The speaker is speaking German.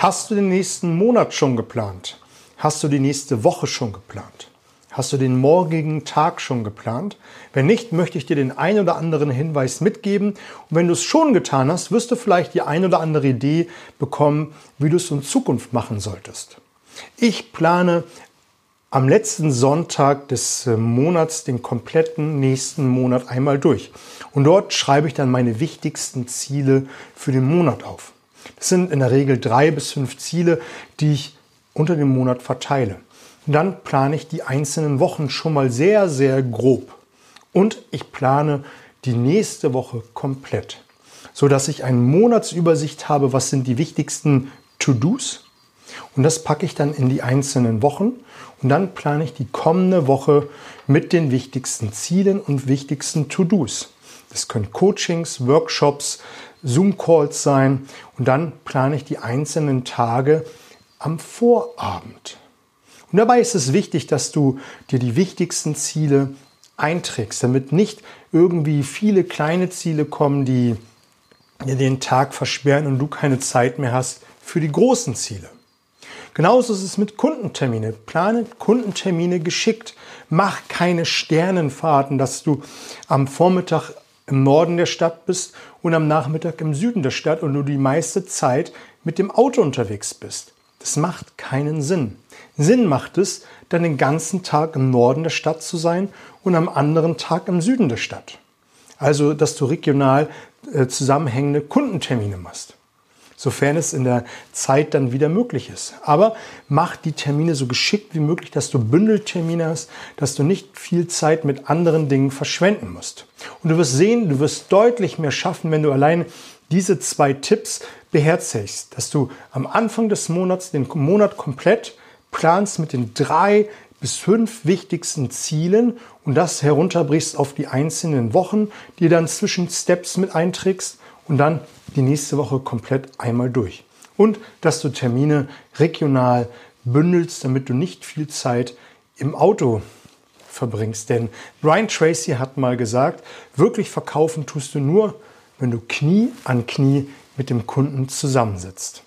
Hast du den nächsten Monat schon geplant? Hast du die nächste Woche schon geplant? Hast du den morgigen Tag schon geplant? Wenn nicht, möchte ich dir den ein oder anderen Hinweis mitgeben. Und wenn du es schon getan hast, wirst du vielleicht die ein oder andere Idee bekommen, wie du es in Zukunft machen solltest. Ich plane am letzten Sonntag des äh, Monats den kompletten nächsten Monat einmal durch. Und dort schreibe ich dann meine wichtigsten Ziele für den Monat auf. Das sind in der Regel drei bis fünf Ziele, die ich unter dem Monat verteile. Und dann plane ich die einzelnen Wochen schon mal sehr, sehr grob. Und ich plane die nächste Woche komplett, so dass ich eine Monatsübersicht habe, was sind die wichtigsten To-Dos. Und das packe ich dann in die einzelnen Wochen. Und dann plane ich die kommende Woche mit den wichtigsten Zielen und wichtigsten To-Dos. Das können Coachings, Workshops, Zoom-Calls sein und dann plane ich die einzelnen Tage am Vorabend. Und dabei ist es wichtig, dass du dir die wichtigsten Ziele einträgst, damit nicht irgendwie viele kleine Ziele kommen, die dir den Tag versperren und du keine Zeit mehr hast für die großen Ziele. Genauso ist es mit Kundentermine. Plane Kundentermine geschickt. Mach keine Sternenfahrten, dass du am Vormittag im Norden der Stadt bist und am Nachmittag im Süden der Stadt und du die meiste Zeit mit dem Auto unterwegs bist. Das macht keinen Sinn. Sinn macht es, dann den ganzen Tag im Norden der Stadt zu sein und am anderen Tag im Süden der Stadt. Also, dass du regional äh, zusammenhängende Kundentermine machst sofern es in der Zeit dann wieder möglich ist. Aber mach die Termine so geschickt wie möglich, dass du Bündeltermine hast, dass du nicht viel Zeit mit anderen Dingen verschwenden musst. Und du wirst sehen, du wirst deutlich mehr schaffen, wenn du allein diese zwei Tipps beherzigst, dass du am Anfang des Monats den Monat komplett planst mit den drei bis fünf wichtigsten Zielen und das herunterbrichst auf die einzelnen Wochen, die dann zwischen Steps mit einträgst und dann die nächste Woche komplett einmal durch. Und dass du Termine regional bündelst, damit du nicht viel Zeit im Auto verbringst. Denn Brian Tracy hat mal gesagt, wirklich verkaufen tust du nur, wenn du Knie an Knie mit dem Kunden zusammensitzt.